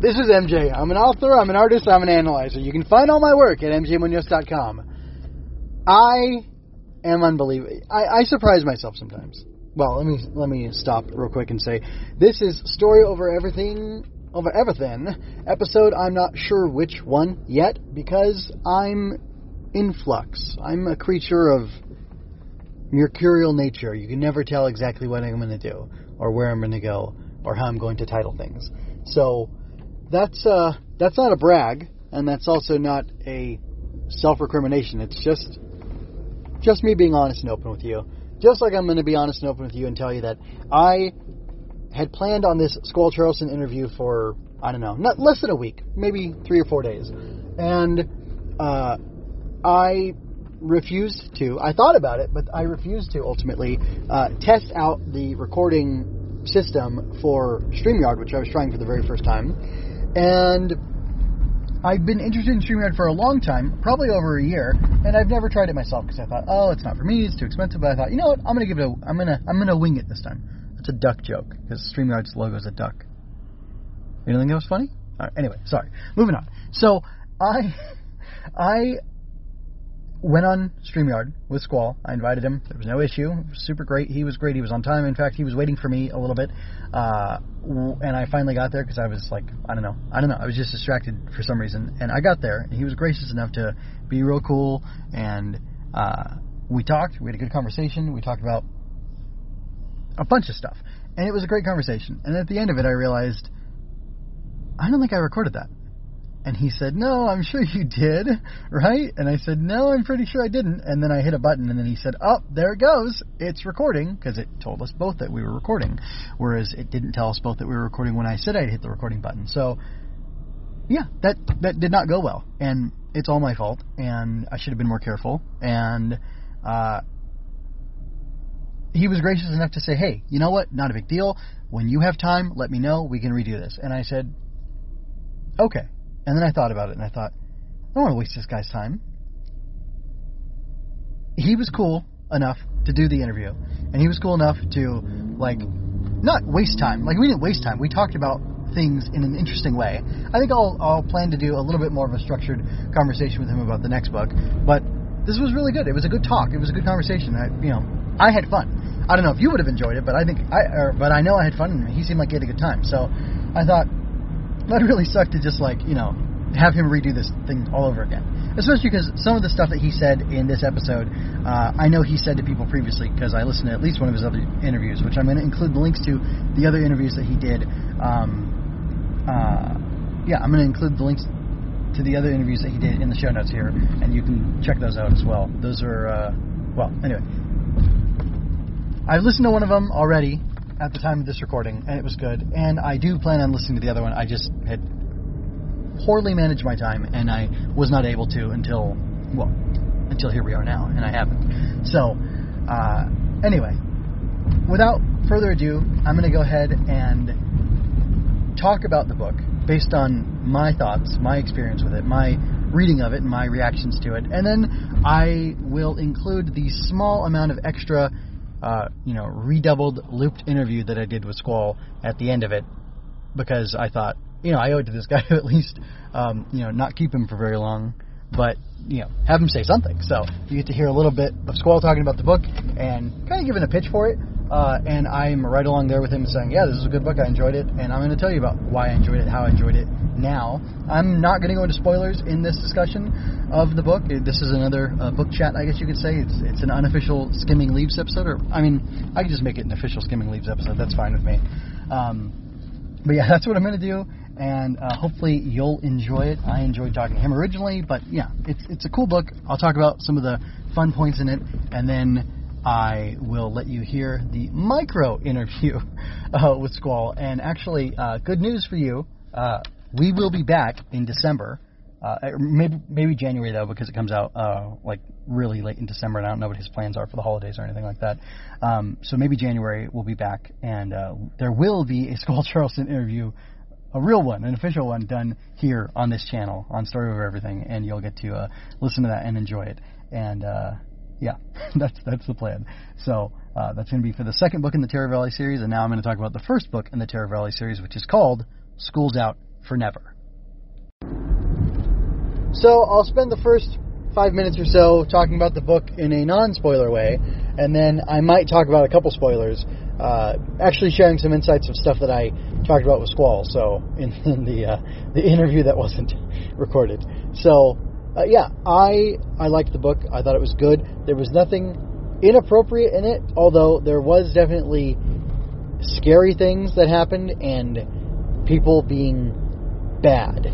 This is MJ. I'm an author, I'm an artist, I'm an analyzer. You can find all my work at mjmunoz.com. I am unbelievable. I, I surprise myself sometimes. Well, let me let me stop real quick and say this is story over everything over everything episode. I'm not sure which one yet because I'm in flux. I'm a creature of mercurial nature. You can never tell exactly what I'm going to do or where I'm going to go or how I'm going to title things. So that's uh, that's not a brag, and that's also not a self-recrimination. It's just just me being honest and open with you. Just like I'm going to be honest and open with you and tell you that I had planned on this Squall Charlson interview for I don't know, not less than a week, maybe three or four days, and uh, I refused to. I thought about it, but I refused to ultimately uh, test out the recording system for StreamYard, which I was trying for the very first time, and I've been interested in StreamYard for a long time, probably over a year, and I've never tried it myself because I thought, oh, it's not for me, it's too expensive. But I thought, you know what, I'm gonna give it a, I'm gonna, I'm gonna wing it this time. It's a duck joke because StreamYard's logo is a duck. You don't think that was funny? anyway, sorry. Moving on. So I, I went on StreamYard with Squall. I invited him. There was no issue. Was super great. He was great. He was on time. In fact, he was waiting for me a little bit. Uh, and I finally got there because I was like, I don't know. I don't know. I was just distracted for some reason. And I got there, and he was gracious enough to be real cool. And uh, we talked. We had a good conversation. We talked about a bunch of stuff. And it was a great conversation. And at the end of it, I realized I don't think I recorded that. And he said, No, I'm sure you did, right? And I said, No, I'm pretty sure I didn't. And then I hit a button, and then he said, Oh, there it goes. It's recording, because it told us both that we were recording. Whereas it didn't tell us both that we were recording when I said I'd hit the recording button. So, yeah, that, that did not go well. And it's all my fault, and I should have been more careful. And, uh, he was gracious enough to say, Hey, you know what? Not a big deal. When you have time, let me know. We can redo this. And I said, Okay. And then I thought about it and I thought, I don't want to waste this guy's time. He was cool enough to do the interview, and he was cool enough to, like, not waste time. Like, we didn't waste time. We talked about things in an interesting way. I think I'll, I'll plan to do a little bit more of a structured conversation with him about the next book, but this was really good. It was a good talk. It was a good conversation. I, you know, I had fun. I don't know if you would have enjoyed it, but I think I, or, but I know I had fun, and he seemed like he had a good time. So I thought that really sucked to just like you know have him redo this thing all over again. Especially because some of the stuff that he said in this episode, uh, I know he said to people previously because I listened to at least one of his other interviews, which I'm going to include the links to the other interviews that he did. Um, uh, yeah, I'm going to include the links to the other interviews that he did in the show notes here, and you can check those out as well. Those are, uh, well, anyway. I've listened to one of them already at the time of this recording, and it was good. And I do plan on listening to the other one. I just had poorly managed my time, and I was not able to until, well, until here we are now, and I haven't. So, uh, anyway, without further ado, I'm going to go ahead and talk about the book based on my thoughts, my experience with it, my reading of it, and my reactions to it, and then I will include the small amount of extra uh, you know, redoubled, looped interview that I did with Squall at the end of it because I thought, you know, I owe it to this guy to at least, um, you know, not keep him for very long, but, you know, have him say something. So you get to hear a little bit of Squall talking about the book and kind of giving a pitch for it. Uh, and I'm right along there with him saying, yeah, this is a good book. I enjoyed it. And I'm going to tell you about why I enjoyed it, how I enjoyed it now. I'm not going to go into spoilers in this discussion of the book. This is another uh, book chat, I guess you could say. It's, it's an unofficial Skimming Leaves episode. Or, I mean, I could just make it an official Skimming Leaves episode. That's fine with me. Um, but yeah, that's what I'm going to do and uh, hopefully you'll enjoy it. I enjoyed talking to him originally, but yeah, it's it's a cool book. I'll talk about some of the fun points in it, and then I will let you hear the micro interview uh, with Squall. And actually, uh, good news for you. Uh, we will be back in December. Uh, maybe maybe January though, because it comes out uh, like really late in December, and I don't know what his plans are for the holidays or anything like that. Um, so maybe January we'll be back, and uh, there will be a Squall Charlson interview, a real one, an official one, done here on this channel on Story Over Everything, and you'll get to uh, listen to that and enjoy it. And uh, yeah, that's that's the plan. So uh, that's going to be for the second book in the Terror Valley series, and now I'm going to talk about the first book in the Terror Valley series, which is called School's Out, for never. So I'll spend the first five minutes or so talking about the book in a non-spoiler way, and then I might talk about a couple spoilers. Uh, actually, sharing some insights of stuff that I talked about with Squall. So in, in the uh, the interview that wasn't recorded. So uh, yeah, I I liked the book. I thought it was good. There was nothing inappropriate in it, although there was definitely scary things that happened and people being bad.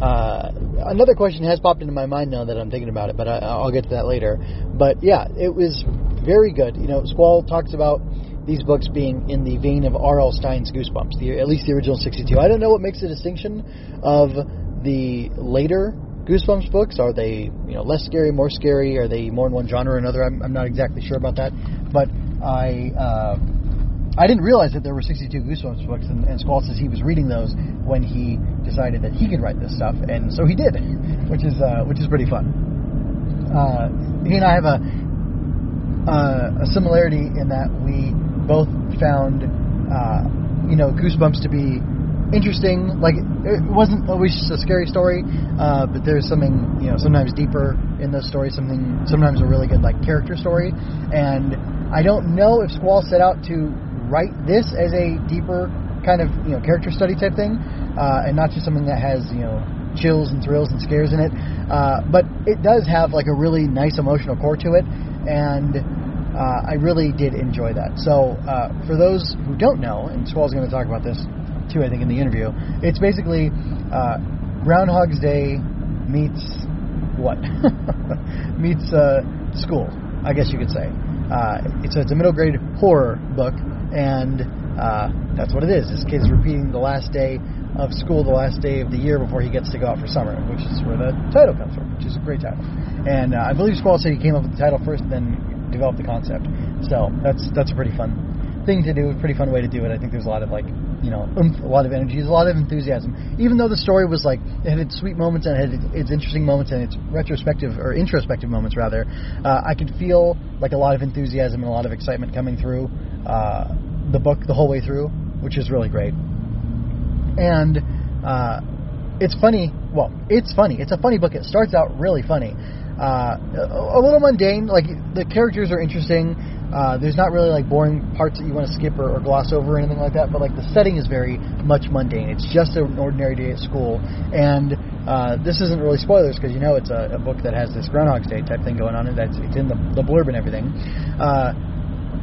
Uh, another question has popped into my mind now that I'm thinking about it, but I, will get to that later. But yeah, it was very good. You know, Squall talks about these books being in the vein of R.L. Stine's Goosebumps, the, at least the original 62. I don't know what makes the distinction of the later Goosebumps books. Are they you know less scary, more scary? Are they more in one genre or another? I'm, I'm not exactly sure about that, but I. Uh, I didn't realize that there were 62 Goosebumps books, and, and Squall says he was reading those when he decided that he could write this stuff, and so he did, which is uh, which is pretty fun. Uh, he and I have a uh, a similarity in that we both found uh, you know Goosebumps to be interesting. Like it wasn't always just a scary story, uh, but there's something you know sometimes deeper in those stories. Something sometimes a really good like character story, and I don't know if Squall set out to write this as a deeper kind of you know character study type thing, uh, and not just something that has you know chills and thrills and scares in it. Uh, but it does have like a really nice emotional core to it, and uh, I really did enjoy that. So uh, for those who don't know, and Squall's going to talk about this too, I think in the interview, it's basically uh, Groundhog's Day meets what meets uh, school, I guess you could say. it's, a, it's a middle grade horror book and uh, that's what it is. This kid's repeating the last day of school, the last day of the year before he gets to go out for summer, which is where the title comes from, which is a great title. And uh, I believe Squall said he came up with the title first, then developed the concept. So that's that's a pretty fun thing to do, a pretty fun way to do it. I think there's a lot of like you know, a lot of energy, a lot of enthusiasm. Even though the story was like it had its sweet moments and it had its interesting moments and its retrospective or introspective moments rather, uh, I could feel like a lot of enthusiasm and a lot of excitement coming through uh, the book the whole way through, which is really great. And uh, it's funny. Well, it's funny. It's a funny book. It starts out really funny. Uh, a, little mundane. Like the characters are interesting. Uh, there's not really like boring parts that you want to skip or, or gloss over or anything like that, but like the setting is very much mundane. It's just an ordinary day at school, and uh, this isn't really spoilers because you know it's a, a book that has this Groundhog's Day type thing going on, and that's it's in the, the blurb and everything. Uh,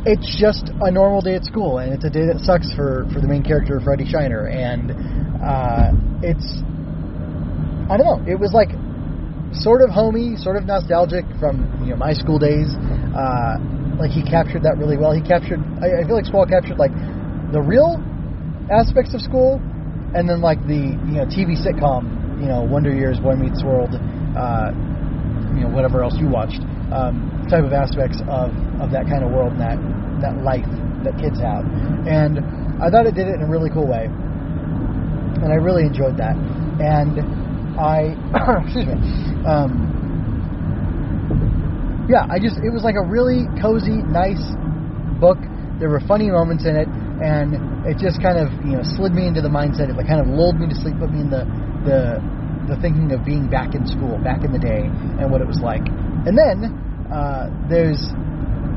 it's just a normal day at school, and it's a day that sucks for for the main character, Freddie Shiner, and uh, it's I don't know. It was like sort of homey, sort of nostalgic from you know my school days. Uh, like he captured that really well. He captured. I, I feel like Squall captured like the real aspects of school, and then like the you know TV sitcom, you know Wonder Years, Boy Meets World, uh, you know whatever else you watched, um, type of aspects of of that kind of world and that that life that kids have. And I thought it did it in a really cool way, and I really enjoyed that. And I excuse me. Um, yeah, I just it was like a really cozy, nice book. There were funny moments in it, and it just kind of you know slid me into the mindset. It like kind of lulled me to sleep, put me in the the the thinking of being back in school, back in the day, and what it was like. And then uh, there's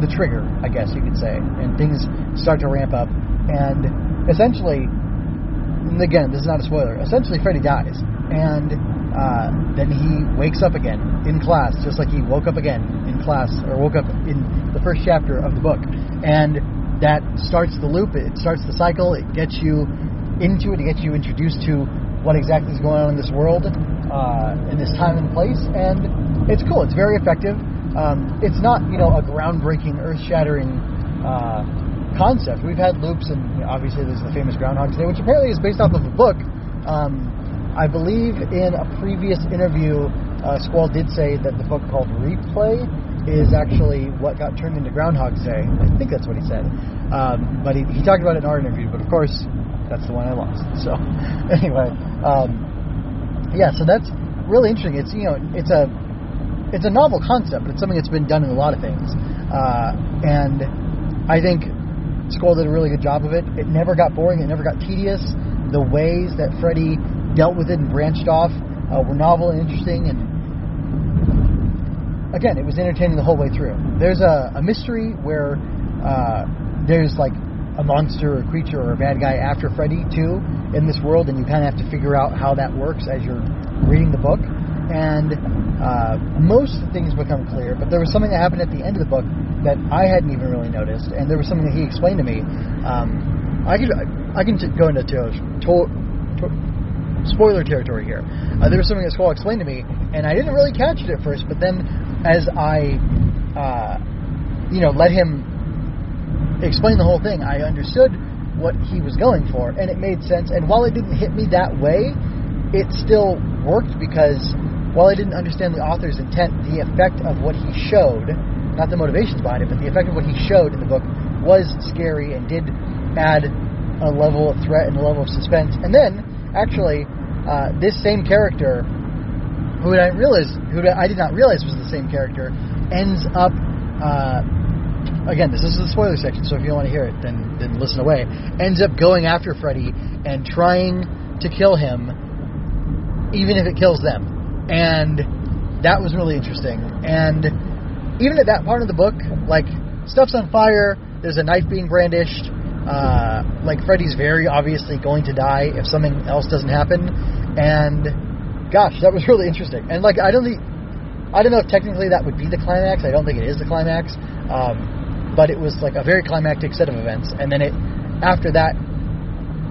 the trigger, I guess you could say, and things start to ramp up, and essentially, and again, this is not a spoiler. Essentially, Freddy dies, and uh, then he wakes up again in class, just like he woke up again in class, or woke up in the first chapter of the book. And that starts the loop, it starts the cycle, it gets you into it, it gets you introduced to what exactly is going on in this world, uh, in this time and place, and it's cool, it's very effective. Um, it's not, you know, a groundbreaking, earth shattering uh, concept. We've had loops, and obviously there's the famous Groundhog Day, which apparently is based off of a book. Um, I believe in a previous interview, uh, Squall did say that the book called Replay is actually what got turned into Groundhog Day. I think that's what he said. Um, but he, he talked about it in our interview, but of course, that's the one I lost. So, anyway, um, yeah, so that's really interesting. It's, you know, it's a, it's a novel concept, but it's something that's been done in a lot of things. Uh, and I think Squall did a really good job of it. It never got boring. It never got tedious. The ways that Freddy dealt with it and branched off uh, were novel and interesting. And again, it was entertaining the whole way through. There's a, a mystery where uh, there's like a monster or creature or a bad guy after Freddy too in this world, and you kind of have to figure out how that works as you're reading the book. And uh, most things become clear, but there was something that happened at the end of the book that I hadn't even really noticed, and there was something that he explained to me. Um, I can I can go into to, to, to, spoiler territory here. Uh, there was something that Squall explained to me, and I didn't really catch it at first, but then as I, uh, you know, let him explain the whole thing, I understood what he was going for, and it made sense. And while it didn't hit me that way, it still worked because while I didn't understand the author's intent, the effect of what he showed, not the motivations behind it, but the effect of what he showed in the book was scary and did add a level of threat and a level of suspense. And then, actually, uh, this same character, who I realize, who I did not realize was the same character, ends up. Uh, again, this is the spoiler section, so if you don't want to hear it, then then listen away. Ends up going after Freddy and trying to kill him, even if it kills them, and that was really interesting. And even at that part of the book, like stuff's on fire, there's a knife being brandished. Uh, like Freddy's very obviously going to die if something else doesn't happen, and gosh, that was really interesting. And like I don't think, I don't know if technically that would be the climax. I don't think it is the climax. Um, but it was like a very climactic set of events. And then it, after that,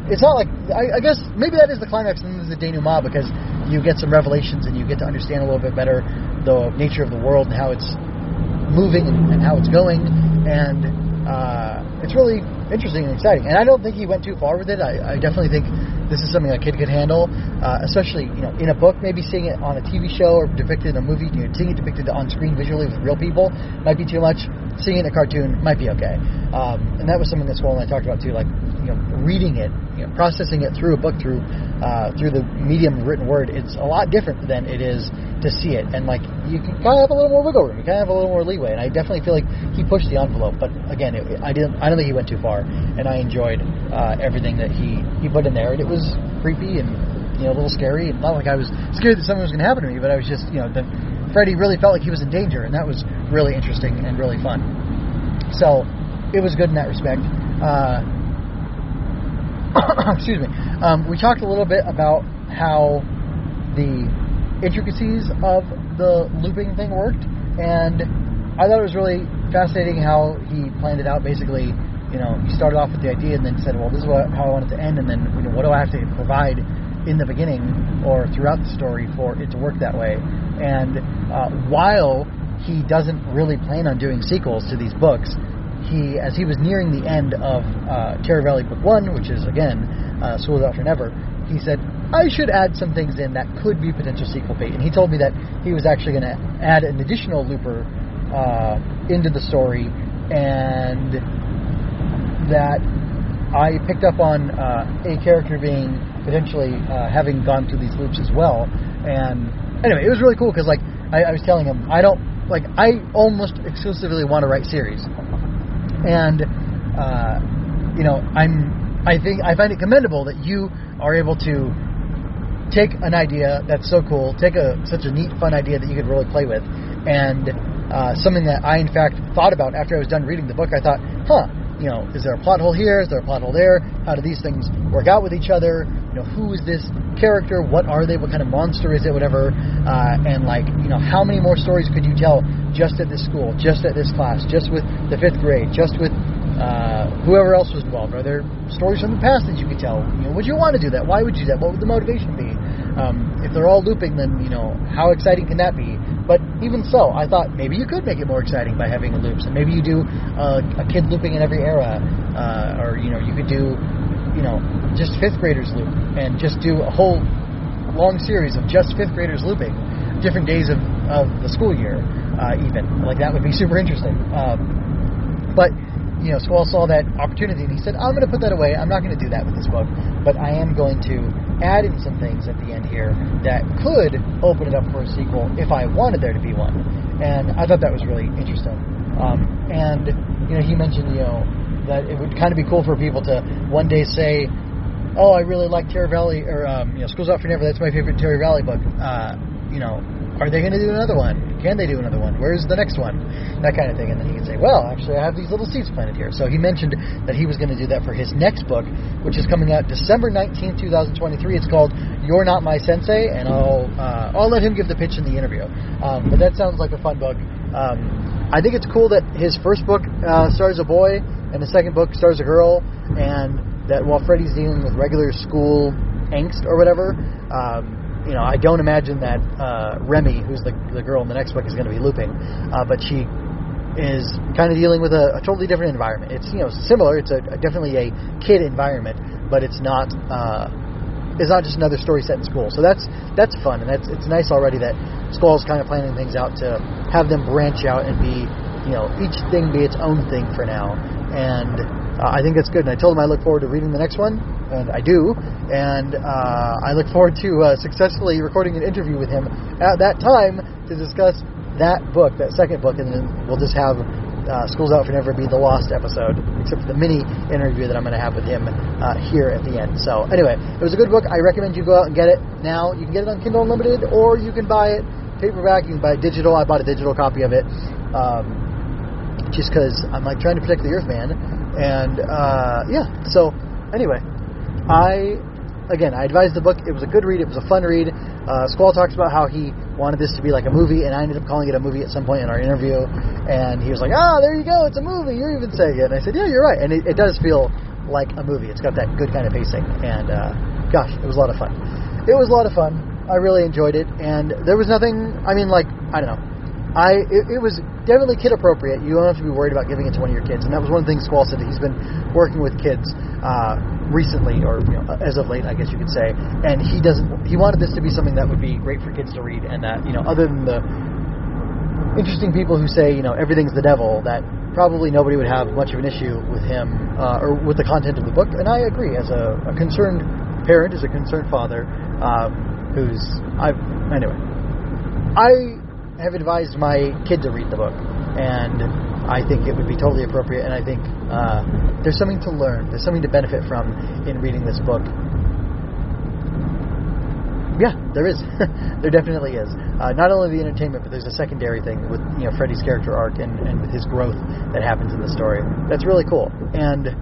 it's not like I, I guess maybe that is the climax and then the denouement because you get some revelations and you get to understand a little bit better the nature of the world and how it's moving and, how it's going, and uh, it's really interesting and exciting. And I don't think he went too far with it. I, I definitely think this is something a kid could handle, uh, especially you know in a book. Maybe seeing it on a TV show or depicted in a movie, you know, seeing it depicted on screen visually with real people might be too much. Seeing it in a cartoon might be okay. Um, and that was something that Squall and I talked about too, like you know reading it, you know, processing it through a book through uh, through the medium of written word. It's a lot different than it is to see it, and like you can kind of have a little more wiggle room. You kind of have a little more leeway, and I definitely feel like he pushed the envelope. But again, it, I didn't. I don't think he went too far, and I enjoyed uh, everything that he he put in there, and it was creepy and you know a little scary. And not like I was scared that something was going to happen to me, but I was just you know that Freddy really felt like he was in danger, and that was really interesting and really fun. So it was good in that respect. Uh, excuse me. Um, we talked a little bit about how the intricacies of the looping thing worked, and I thought it was really fascinating how he planned it out. Basically, you know, he started off with the idea and then said, well, this is what, how I want it to end, and then, you know, what do I have to provide in the beginning or throughout the story for it to work that way? And uh, while he doesn't really plan on doing sequels to these books, he, as he was nearing the end of uh, Terror Valley Book One, which is again uh, School After Never, he said, I should add some things in that could be potential sequel bait. And he told me that he was actually going to add an additional looper uh, into the story, and that I picked up on uh, a character being potentially uh, having gone through these loops as well. And anyway, it was really cool because like I, I was telling him, I don't like I almost exclusively want to write series, and uh, you know I'm I think I find it commendable that you are able to take an idea that's so cool, take a such a neat, fun idea that you could really play with, and uh, something that I in fact thought about after I was done reading the book. I thought, huh, you know, is there a plot hole here? Is there a plot hole there? How do these things work out with each other? You know, who is this character? What are they? What kind of monster is it? Whatever. Uh, and like, you know, how many more stories could you tell just at this school, just at this class, just with the fifth grade, just with uh, whoever else was involved? Are there stories from the past that you could tell? You know, would you want to do that? Why would you do that? What would the motivation be? Um, if they're all looping, then you know, how exciting can that be? But even so, I thought maybe you could make it more exciting by having loops, and maybe you do uh, a kid looping in every era, uh, or you know, you could do, you know, just fifth graders loop, and just do a whole long series of just fifth graders looping, different days of, of the school year, uh, even like that would be super interesting. Um, but you know, Squall saw that opportunity and he said, I'm going to put that away. I'm not going to do that with this book, but I am going to add in some things at the end here that could open it up for a sequel if I wanted there to be one. And I thought that was really interesting. Um, and, you know, he mentioned, you know, that it would kind of be cool for people to one day say, oh, I really like Terror Valley or um, you know Schools Out for Never. That's my favorite Terror Valley book. Uh, you know, are they going to do another one? Can they do another one? Where's the next one? That kind of thing. And then he can say, well, actually, I have these little seeds planted here. So he mentioned that he was going to do that for his next book, which is coming out December 19th, 2023. It's called You're Not My Sensei, and I'll uh, I'll let him give the pitch in the interview. Um, but that sounds like a fun book. Um, I think it's cool that his first book uh, stars a boy and the second book stars a girl, and that while Freddy's dealing with regular school angst or whatever, um, you know, I don't imagine that uh, Remy, who's the the girl in the next book, is going to be looping, uh, but she is kind of dealing with a, a totally different environment. It's you know similar. It's a, a definitely a kid environment, but it's not. Uh, it's not just another story set in school. So that's that's fun, and that's it's nice already that Squall's kind of planning things out to have them branch out and be, you know, each thing be its own thing for now. And uh, I think that's good. And I told him I look forward to reading the next one, and I do. And uh, I look forward to uh, successfully recording an interview with him at that time to discuss that book, that second book, and then we'll just have uh, School's Out for Never be the lost episode, except for the mini interview that I'm going to have with him uh, here at the end. So, anyway, it was a good book. I recommend you go out and get it now. You can get it on Kindle Unlimited, or you can buy it paperback. You can buy it digital. I bought a digital copy of it. Um, just because I'm like trying to protect the Earth, man. And uh, yeah, so anyway, I again I advised the book. It was a good read. It was a fun read. Uh, Squall talks about how he wanted this to be like a movie, and I ended up calling it a movie at some point in our interview. And he was like, "Ah, there you go, it's a movie. You're even saying it." And I said, "Yeah, you're right." And it, it does feel like a movie. It's got that good kind of pacing. And uh, gosh, it was a lot of fun. It was a lot of fun. I really enjoyed it, and there was nothing. I mean, like I don't know. I it, it was definitely kid appropriate. You don't have to be worried about giving it to one of your kids, and that was one of the things Squall said he's been working with kids uh, recently, or you know, as of late, I guess you could say. And he doesn't. He wanted this to be something that would be great for kids to read, and that you know, other than the interesting people who say you know everything's the devil, that probably nobody would have much of an issue with him uh, or with the content of the book. And I agree, as a, a concerned parent, as a concerned father, um, who's I anyway. I have advised my kid to read the book, and I think it would be totally appropriate. And I think uh, there's something to learn, there's something to benefit from in reading this book. Yeah, there is. there definitely is. Uh, not only the entertainment, but there's a secondary thing with you know Freddy's character arc and, and with his growth that happens in the story. That's really cool. And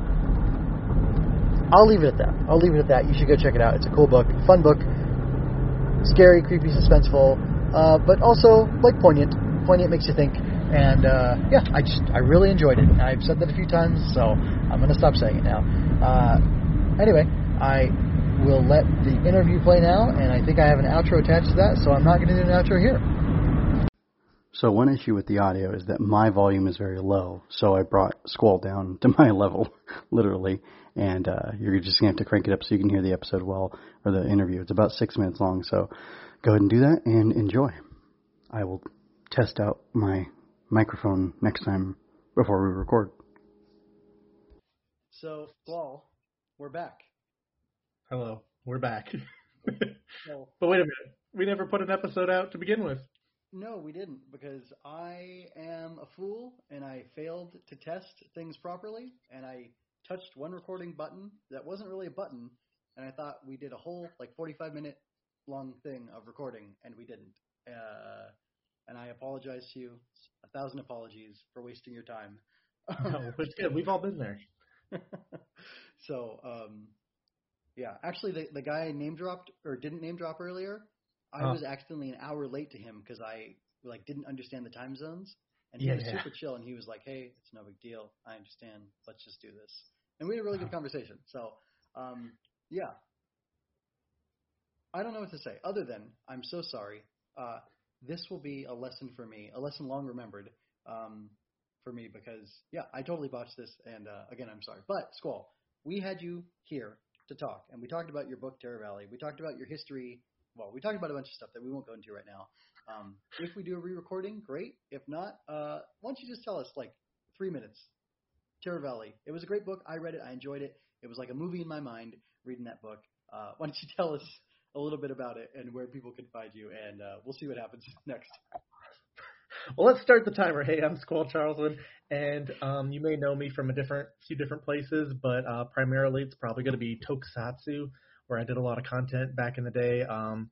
I'll leave it at that. I'll leave it at that. You should go check it out. It's a cool book, fun book, scary, creepy, suspenseful uh, but also like poignant. Poignant makes you think, and uh, yeah, I just I really enjoyed it. I've said that a few times, so I'm gonna stop saying it now. Uh, anyway, I will let the interview play now, and I think I have an outro attached to that, so I'm not gonna do an outro here. So one issue with the audio is that my volume is very low, so I brought Squall down to my level, literally, and uh, you're just gonna have to crank it up so you can hear the episode well or the interview. It's about six minutes long, so go ahead and do that and enjoy. I will test out my microphone next time before we record. So, Squall, we're back. Hello, we're back. well, but wait a minute, we never put an episode out to begin with. No, we didn't because I am a fool and I failed to test things properly and I touched one recording button that wasn't really a button and I thought we did a whole like 45 minute long thing of recording, and we didn't. Uh, and I apologize to you. A thousand apologies for wasting your time. no, it's good. We've all been there. so, um, yeah, actually, the the guy name dropped or didn't name drop earlier. I was accidentally an hour late to him because I like didn't understand the time zones, and he yeah, was yeah. super chill, and he was like, "Hey, it's no big deal. I understand. Let's just do this." And we had a really good conversation. So, um, yeah, I don't know what to say other than I'm so sorry. Uh, this will be a lesson for me, a lesson long remembered um, for me because yeah, I totally botched this, and uh, again, I'm sorry. But Squall, we had you here to talk, and we talked about your book Terror Valley. We talked about your history. Well, we talked about a bunch of stuff that we won't go into right now. Um, if we do a re-recording, great. If not, uh, why don't you just tell us like three minutes? Terror Valley. It was a great book. I read it. I enjoyed it. It was like a movie in my mind reading that book. Uh, why don't you tell us a little bit about it and where people can find you, and uh, we'll see what happens next. well, let's start the timer. Hey, I'm Squall Charlson, and um, you may know me from a different few different places, but uh, primarily it's probably going to be Tokusatsu, where I did a lot of content back in the day um,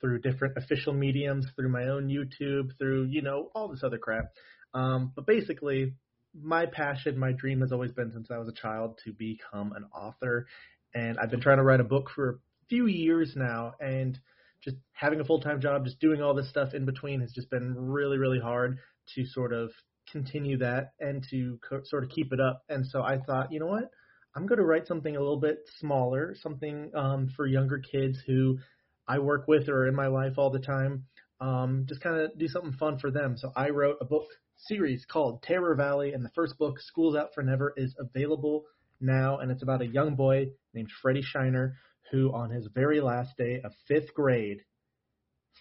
through different official mediums, through my own YouTube, through you know all this other crap. Um, but basically, my passion, my dream has always been since I was a child to become an author, and I've been trying to write a book for few years now, and just having a full time job, just doing all this stuff in between has just been really, really hard to sort of continue that and to co- sort of keep it up. And so I thought, you know what? I'm going to write something a little bit smaller, something um, for younger kids who I work with or in my life all the time. Um, just kind of do something fun for them. So I wrote a book series called Terror Valley, and the first book, School's Out for Never, is available now, and it's about a young boy named Freddie Shiner who, on his very last day of fifth grade,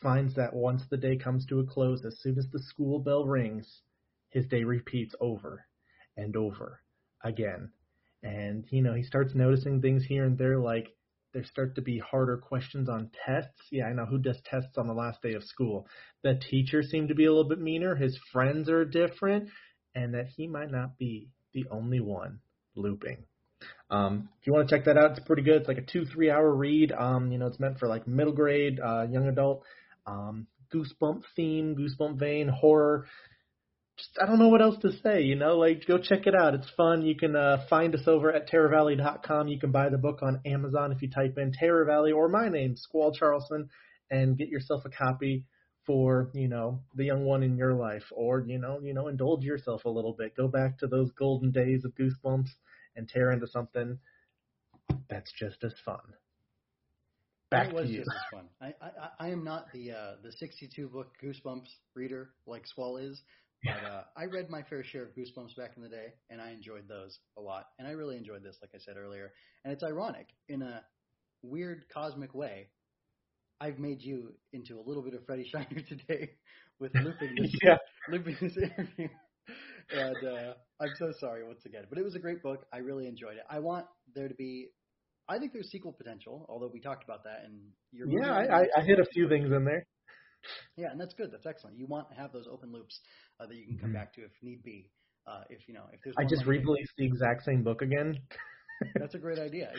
finds that once the day comes to a close, as soon as the school bell rings, his day repeats over and over again. And, you know, he starts noticing things here and there, like there start to be harder questions on tests. Yeah, I know who does tests on the last day of school. The teachers seem to be a little bit meaner, his friends are different, and that he might not be the only one looping. Um, if you want to check that out, it's pretty good. It's like a two, three hour read. Um, you know, it's meant for like middle grade, uh, young adult, um, goosebump theme, goosebump vein, horror. Just, I don't know what else to say, you know, like go check it out. It's fun. You can, uh, find us over at terrorvalley.com. You can buy the book on Amazon if you type in Terror Valley or my name, Squall Charlson, and get yourself a copy for, you know, the young one in your life or, you know, you know, indulge yourself a little bit. Go back to those golden days of goosebumps and tear into something that's just as fun. Back it was to you. just as fun. I, I I am not the uh, the 62 book Goosebumps reader like Squall is, but uh, I read my fair share of Goosebumps back in the day, and I enjoyed those a lot. And I really enjoyed this, like I said earlier. And it's ironic in a weird cosmic way. I've made you into a little bit of Freddie Shiner today with looping this yeah. looping this interview. And uh, I'm so sorry once again, but it was a great book. I really enjoyed it. I want there to be. I think there's sequel potential, although we talked about that, and you're Yeah, I, I, I hit a few things in there. yeah, and that's good. That's excellent. You want to have those open loops uh, that you can come Mhm. back to if need be. Uh, if you know, if there's I just re-released the exact same book again. That's a great idea.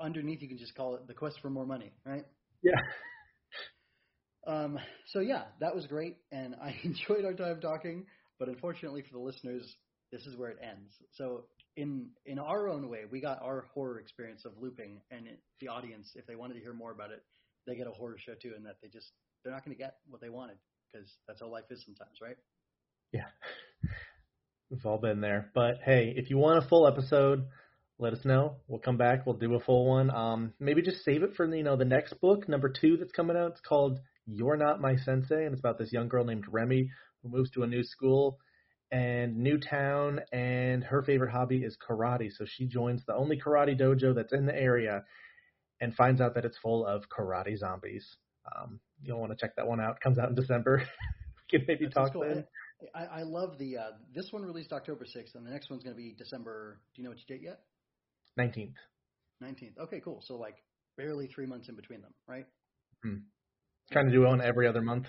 Underneath you can just call it the quest for more money, right? Yeah. Um, so yeah, that was great, and I enjoyed our time talking. But unfortunately for the listeners, this is where it ends. So in in our own way, we got our horror experience of looping, and it, the audience, if they wanted to hear more about it, they get a horror show too, and that they just they're not going to get what they wanted because that's how life is sometimes, right? Yeah. We've all been there. But hey, if you want a full episode, let us know. We'll come back. We'll do a full one. Um, maybe just save it for you know the next book, number two that's coming out. It's called You're Not My Sensei, and it's about this young girl named Remy who moves to a new school and new town, and her favorite hobby is karate. So she joins the only karate dojo that's in the area, and finds out that it's full of karate zombies. Um, you'll want to check that one out. Comes out in December. we can maybe That talk cool. then. I, I love the uh, this one released October sixth, and the next one's going to be December. Do you know which date yet? Nineteenth. Nineteenth. Okay, cool. So like barely three months in between them, right? Trying to do one every other month.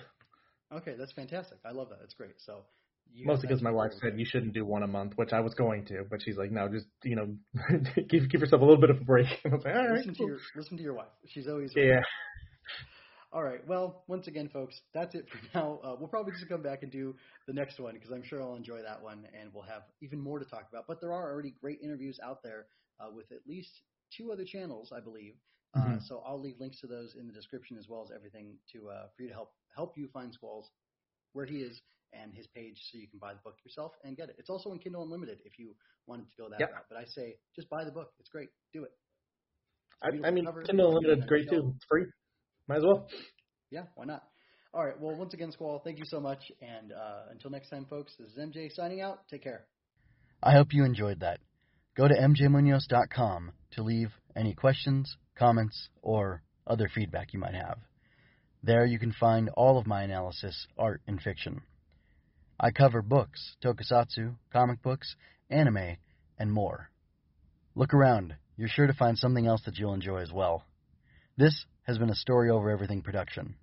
Okay, that's fantastic. I love that. That's great. So you Mostly because my wife said you shouldn't do one a month, which I was going to, but she's like, no, just you know, give give yourself a little bit of a break. And I was like, all right, listen to your listen to your wife. She's always right. yeah, All right. Well, once again, folks, that's it for now. Uh, we'll probably just come back and do the next one because I'm sure I'll enjoy that one, and we'll have even more to talk about. But there are already great interviews out there uh, with at least two other channels, I believe. Uh, Mhm. so I'll leave links to those in the description as well as everything to uh, for you to help help you find Squalls where he is and his page, so you can buy the book yourself and get it. It's also in Kindle Unlimited if you wanted to go that Yep. route. But I say just buy the book. It's great. Do it. I, a I, I beautiful mean, cover, Kindle Unlimited is great shell. too. It's free. Might as well. Yeah, why not? All right. Well, once again, Squall, thank you so much. And uh, until next time, folks, this is MJ signing out. Take care. I hope you enjoyed that. Go to mjmunoz.com to leave any questions, comments, or other feedback you might have. There you can find all of my analysis, art, and fiction. I cover books, tokusatsu, comic books, anime, and more. Look around. You're sure to find something else that you'll enjoy as well. This has been a Story Over Everything production.